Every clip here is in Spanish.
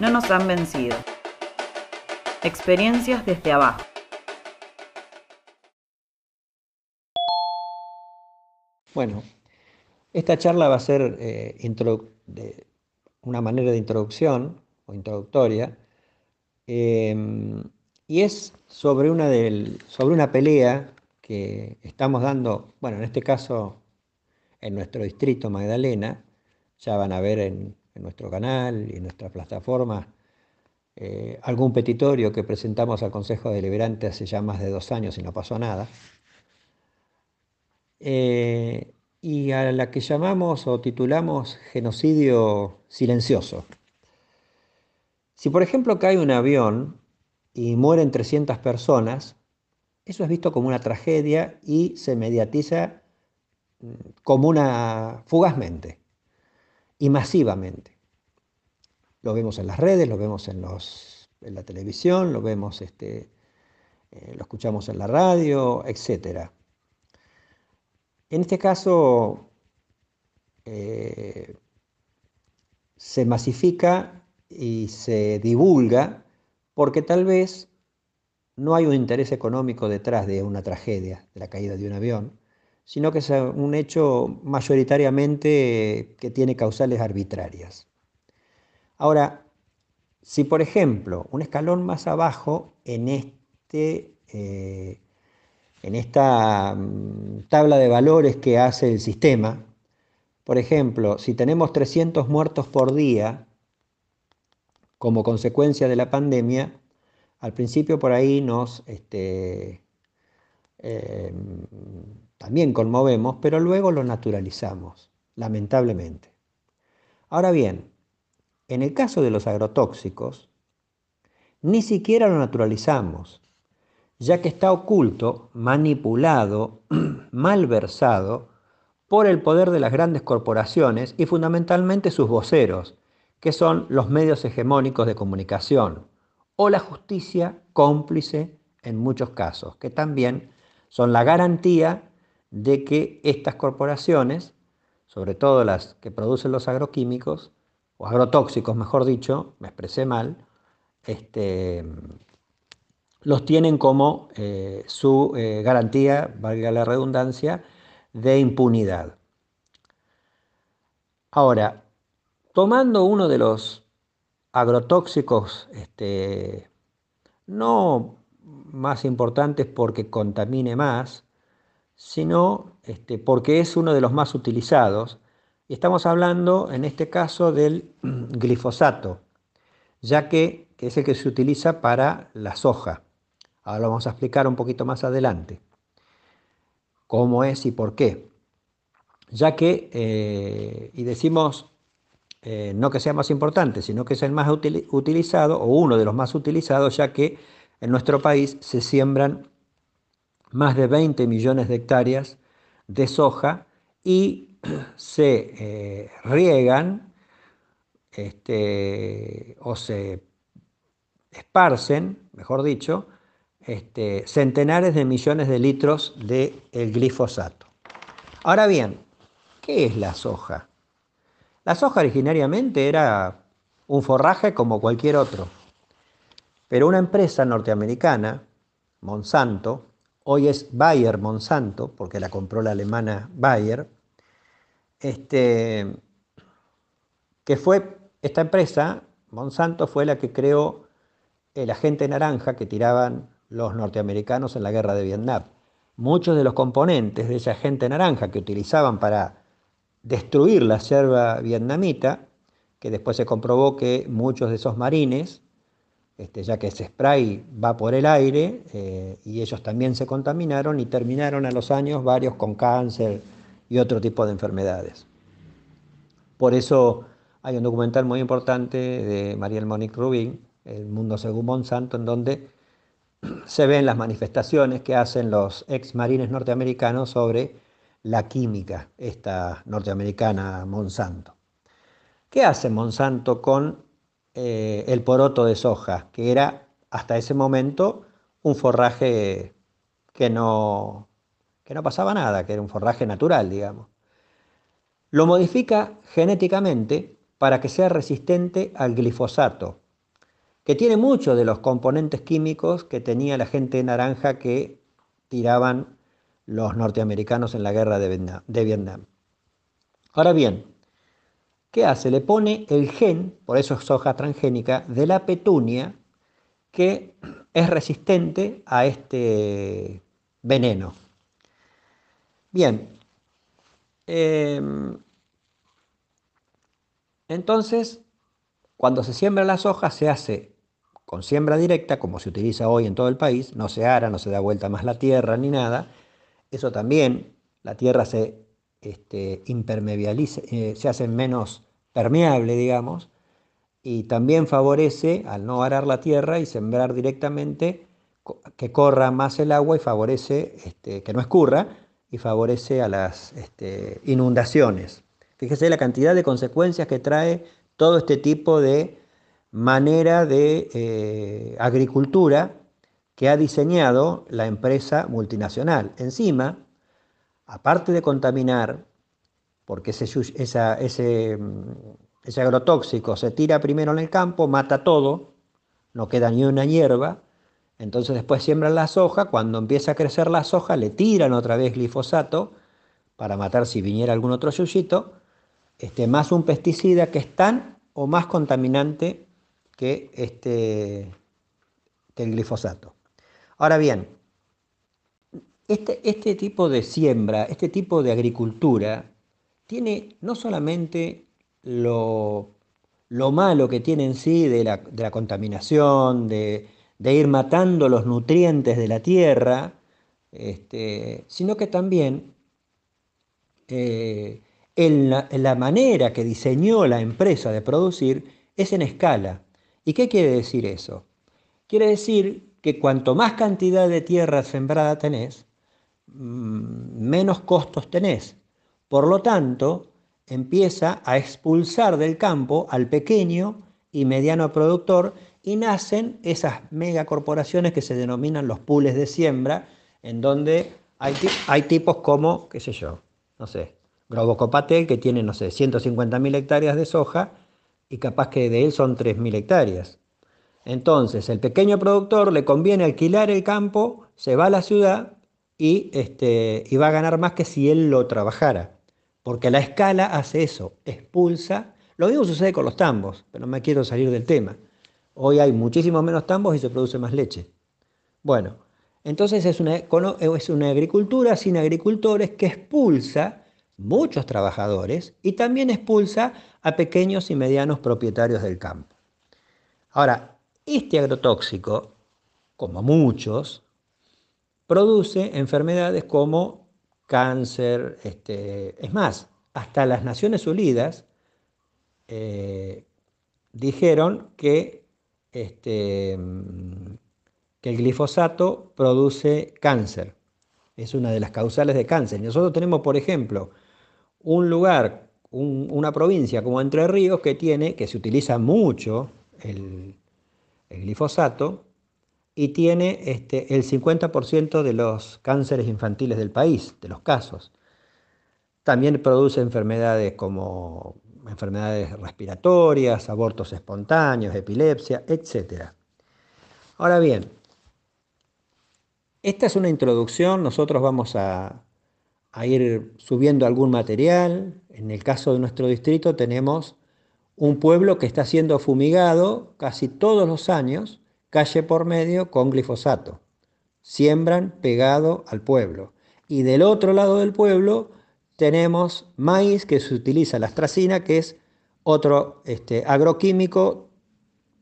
No nos han vencido. Experiencias desde abajo. Bueno, esta charla va a ser eh, una manera de introducción o introductoria em, y es sobre una, del, sobre una pelea que estamos dando, bueno, en este caso en nuestro distrito Magdalena, ya van a ver en, nuestro canal y en nuestra plataforma eh, algún petitorio que presentamos al Consejo Deliberante hace ya más de dos años y no pasó nada. Eh, y a la que llamamos o titulamos genocidio silencioso. Si por ejemplo cae un avión y mueren 300 personas, eso es visto como una tragedia y se mediatiza mm, como una fugazmente y masivamente. Lo vemos en las redes, lo vemos en, la televisión, lo vemos, este, eh, lo escuchamos en la radio, etc. En este caso, eh, se masifica y se divulga porque tal vez no hay un interés económico detrás de una tragedia, de la caída de un avión, sino que es un hecho mayoritariamente que tiene causales arbitrarias. Ahora, si por ejemplo, un escalón más abajo en, este, eh, en esta mm, tabla de valores que hace el sistema, por ejemplo, si tenemos 300 muertos por día como consecuencia de la pandemia, al principio por ahí nos este, eh, también conmovemos, pero luego lo naturalizamos, lamentablemente. Ahora bien, en el caso de los agrotóxicos, ni siquiera lo naturalizamos, ya que está oculto, manipulado, malversado por el poder de las grandes corporaciones y fundamentalmente sus voceros, que son los medios hegemónicos de comunicación, o la justicia cómplice en muchos casos, que también son la garantía de que estas corporaciones, sobre todo las que producen los agroquímicos, o agrotóxicos mejor dicho, me expresé mal, este, los tienen como eh, su eh, garantía, valga la redundancia, de impunidad. Ahora, tomando uno de los agrotóxicos este, no más importantes porque contamine más, sino este, porque es uno de los más utilizados. Estamos hablando en este caso del glifosato, ya que, es el que se utiliza para la soja. Ahora lo vamos a explicar un poquito más adelante, cómo es y por qué. Ya que, eh, y decimos eh, no que sea más importante, sino que es el más utilizado o uno de los más utilizados, ya que en nuestro país se siembran más de 20 millones de hectáreas de soja y se eh, riegan este, o se esparcen, mejor dicho, este, centenares de millones de litros de el glifosato. Ahora bien, ¿qué es la soja? La soja originariamente era un forraje como cualquier otro, pero una empresa norteamericana, Monsanto, hoy es Bayer Monsanto, porque la compró la alemana Bayer, este, que fue esta empresa, Monsanto, fue la que creó el agente naranja que tiraban los norteamericanos en la guerra de Vietnam. Muchos de los componentes de ese agente naranja que utilizaban para destruir la selva vietnamita, que después se comprobó que muchos de esos marines este, ya que ese spray va por el aire eh, y ellos también se contaminaron y terminaron a los años varios con cáncer y otro tipo de enfermedades. Por eso hay un documental muy importante de Mariel Monique Rubin, El Mundo Según Monsanto, en donde se ven las manifestaciones que hacen los ex marines norteamericanos sobre la química, esta norteamericana Monsanto. ¿Qué hace Monsanto con eh, el poroto de soja, que era hasta ese momento un forraje que no, que no pasaba nada, que era un forraje natural, digamos. Lo modifica genéticamente para que sea resistente al glifosato, que tiene muchos de los componentes químicos que tenía la gente naranja que tiraban los norteamericanos en la guerra de Vietnam. Ahora bien, ¿qué hace? Le pone el gen, por eso es soja transgénica, de la petunia que es resistente a este veneno. Bien, em, entonces, cuando se siembra la soja se hace con siembra directa, como se utiliza hoy en todo el país, no se ara, no se da vuelta más la tierra ni nada. Eso también, la tierra se este, impermeabiliza, eh, se hace menos permeable, digamos, y también favorece, al no arar la tierra y sembrar directamente, que corra más el agua y favorece, este, que no escurra, y favorece a las este, inundaciones. Fíjese la cantidad de consecuencias que trae todo este tipo de manera de eh, agricultura que ha diseñado la empresa multinacional. Encima, aparte de contaminar, porque ese, ese ese agrotóxico se tira primero en el campo, mata todo, no queda ni una hierba, entonces después siembran la soja, cuando empieza a crecer la soja le tiran otra vez glifosato para matar si viniera algún otro yuyito, este, más un pesticida que es tan o más contaminante que, este, que el glifosato. Ahora bien, este, este tipo de siembra, este tipo de agricultura, tiene no solamente lo, malo que tiene en sí de la, contaminación, de, ir matando los nutrientes de la tierra, este, sino que también eh, en, la, manera que diseñó la empresa de producir es en escala. ¿Y qué quiere decir eso? Quiere decir que cuanto más cantidad de tierra sembrada tenés, menos costos tenés. Por lo tanto, empieza a expulsar del campo al pequeño y mediano productor y nacen esas megacorporaciones que se denominan los pools de siembra, en donde hay, hay tipos como, qué sé yo, no sé, Globocopatel, que tiene, no sé, 150.000 hectáreas de soja y capaz que de él son 3.000 hectáreas. Entonces, el pequeño productor le conviene alquilar el campo, se va a la ciudad y, este, y va a ganar más que si él lo trabajara porque la escala hace eso, expulsa. Lo mismo sucede con los tambos, pero no me quiero salir del tema. Hoy hay muchísimos menos tambos y se produce más leche. Bueno, entonces es una, es una agricultura sin agricultores que expulsa muchos trabajadores y también expulsa a pequeños y medianos propietarios del campo. Ahora, este agrotóxico, como muchos, produce enfermedades como cáncer. Este, es más, hasta las Naciones Unidas eh, dijeron que, este, que el glifosato produce cáncer. Es una de las causales de cáncer. Nosotros tenemos, por ejemplo, un lugar, una provincia como Entre Ríos que tiene, que se utiliza mucho el glifosato, y tiene este, el 50% de los cánceres infantiles del país, de los casos. También produce enfermedades como enfermedades respiratorias, abortos espontáneos, epilepsia, etc. Ahora bien, esta es una introducción, nosotros vamos a, a ir subiendo algún material. En el caso de nuestro distrito tenemos un pueblo que está siendo fumigado casi todos los años calle por medio con glifosato. Siembran pegado al pueblo. Y del otro lado del pueblo tenemos maíz que se utiliza la astracina, que es otro este, agroquímico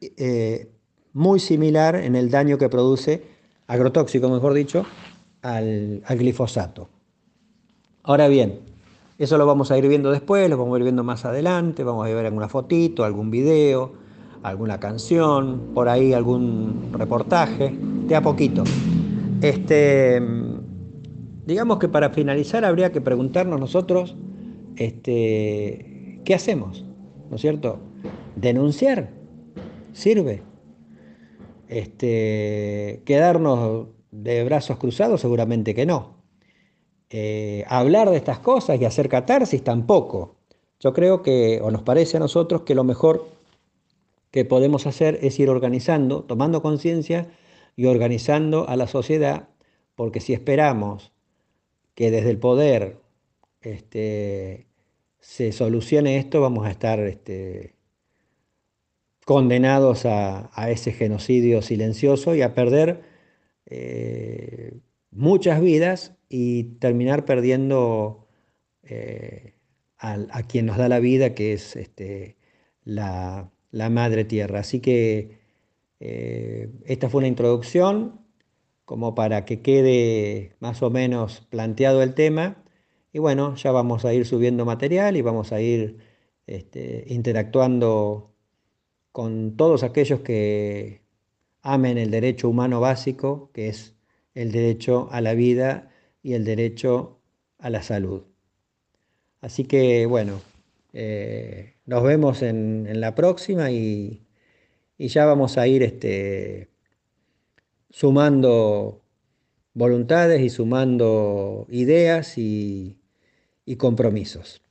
eh, muy similar en el daño que produce, agrotóxico mejor dicho, al, al glifosato. Ahora bien, eso lo vamos a ir viendo después, lo vamos a ir viendo más adelante, vamos a ver alguna fotito, algún video, alguna canción, por ahí algún reportaje, de a poquito. Este, digamos que para finalizar habría que preguntarnos nosotros, este, ¿qué hacemos? ¿No es cierto? Denunciar sirve. Este, quedarnos de brazos cruzados seguramente que no. Eh, hablar de estas cosas y hacer catarsis tampoco. Yo creo que, o nos parece a nosotros, que lo mejor que podemos hacer es ir organizando, tomando conciencia y organizando a la sociedad, porque si esperamos que desde el poder este, se solucione esto, vamos a estar este, condenados a, ese genocidio silencioso y a perder eh, muchas vidas y terminar perdiendo eh, a, quien nos da la vida, que es este, la, madre tierra. Así que eh, esta fue una introducción como para que quede más o menos planteado el tema. Y bueno, ya vamos a ir subiendo material y vamos a ir este, interactuando con todos aquellos que amen el derecho humano básico, que es el derecho a la vida y el derecho a la salud. Así que bueno, eh, nos vemos en, la próxima y, ya vamos a ir este, sumando voluntades y sumando ideas y compromisos.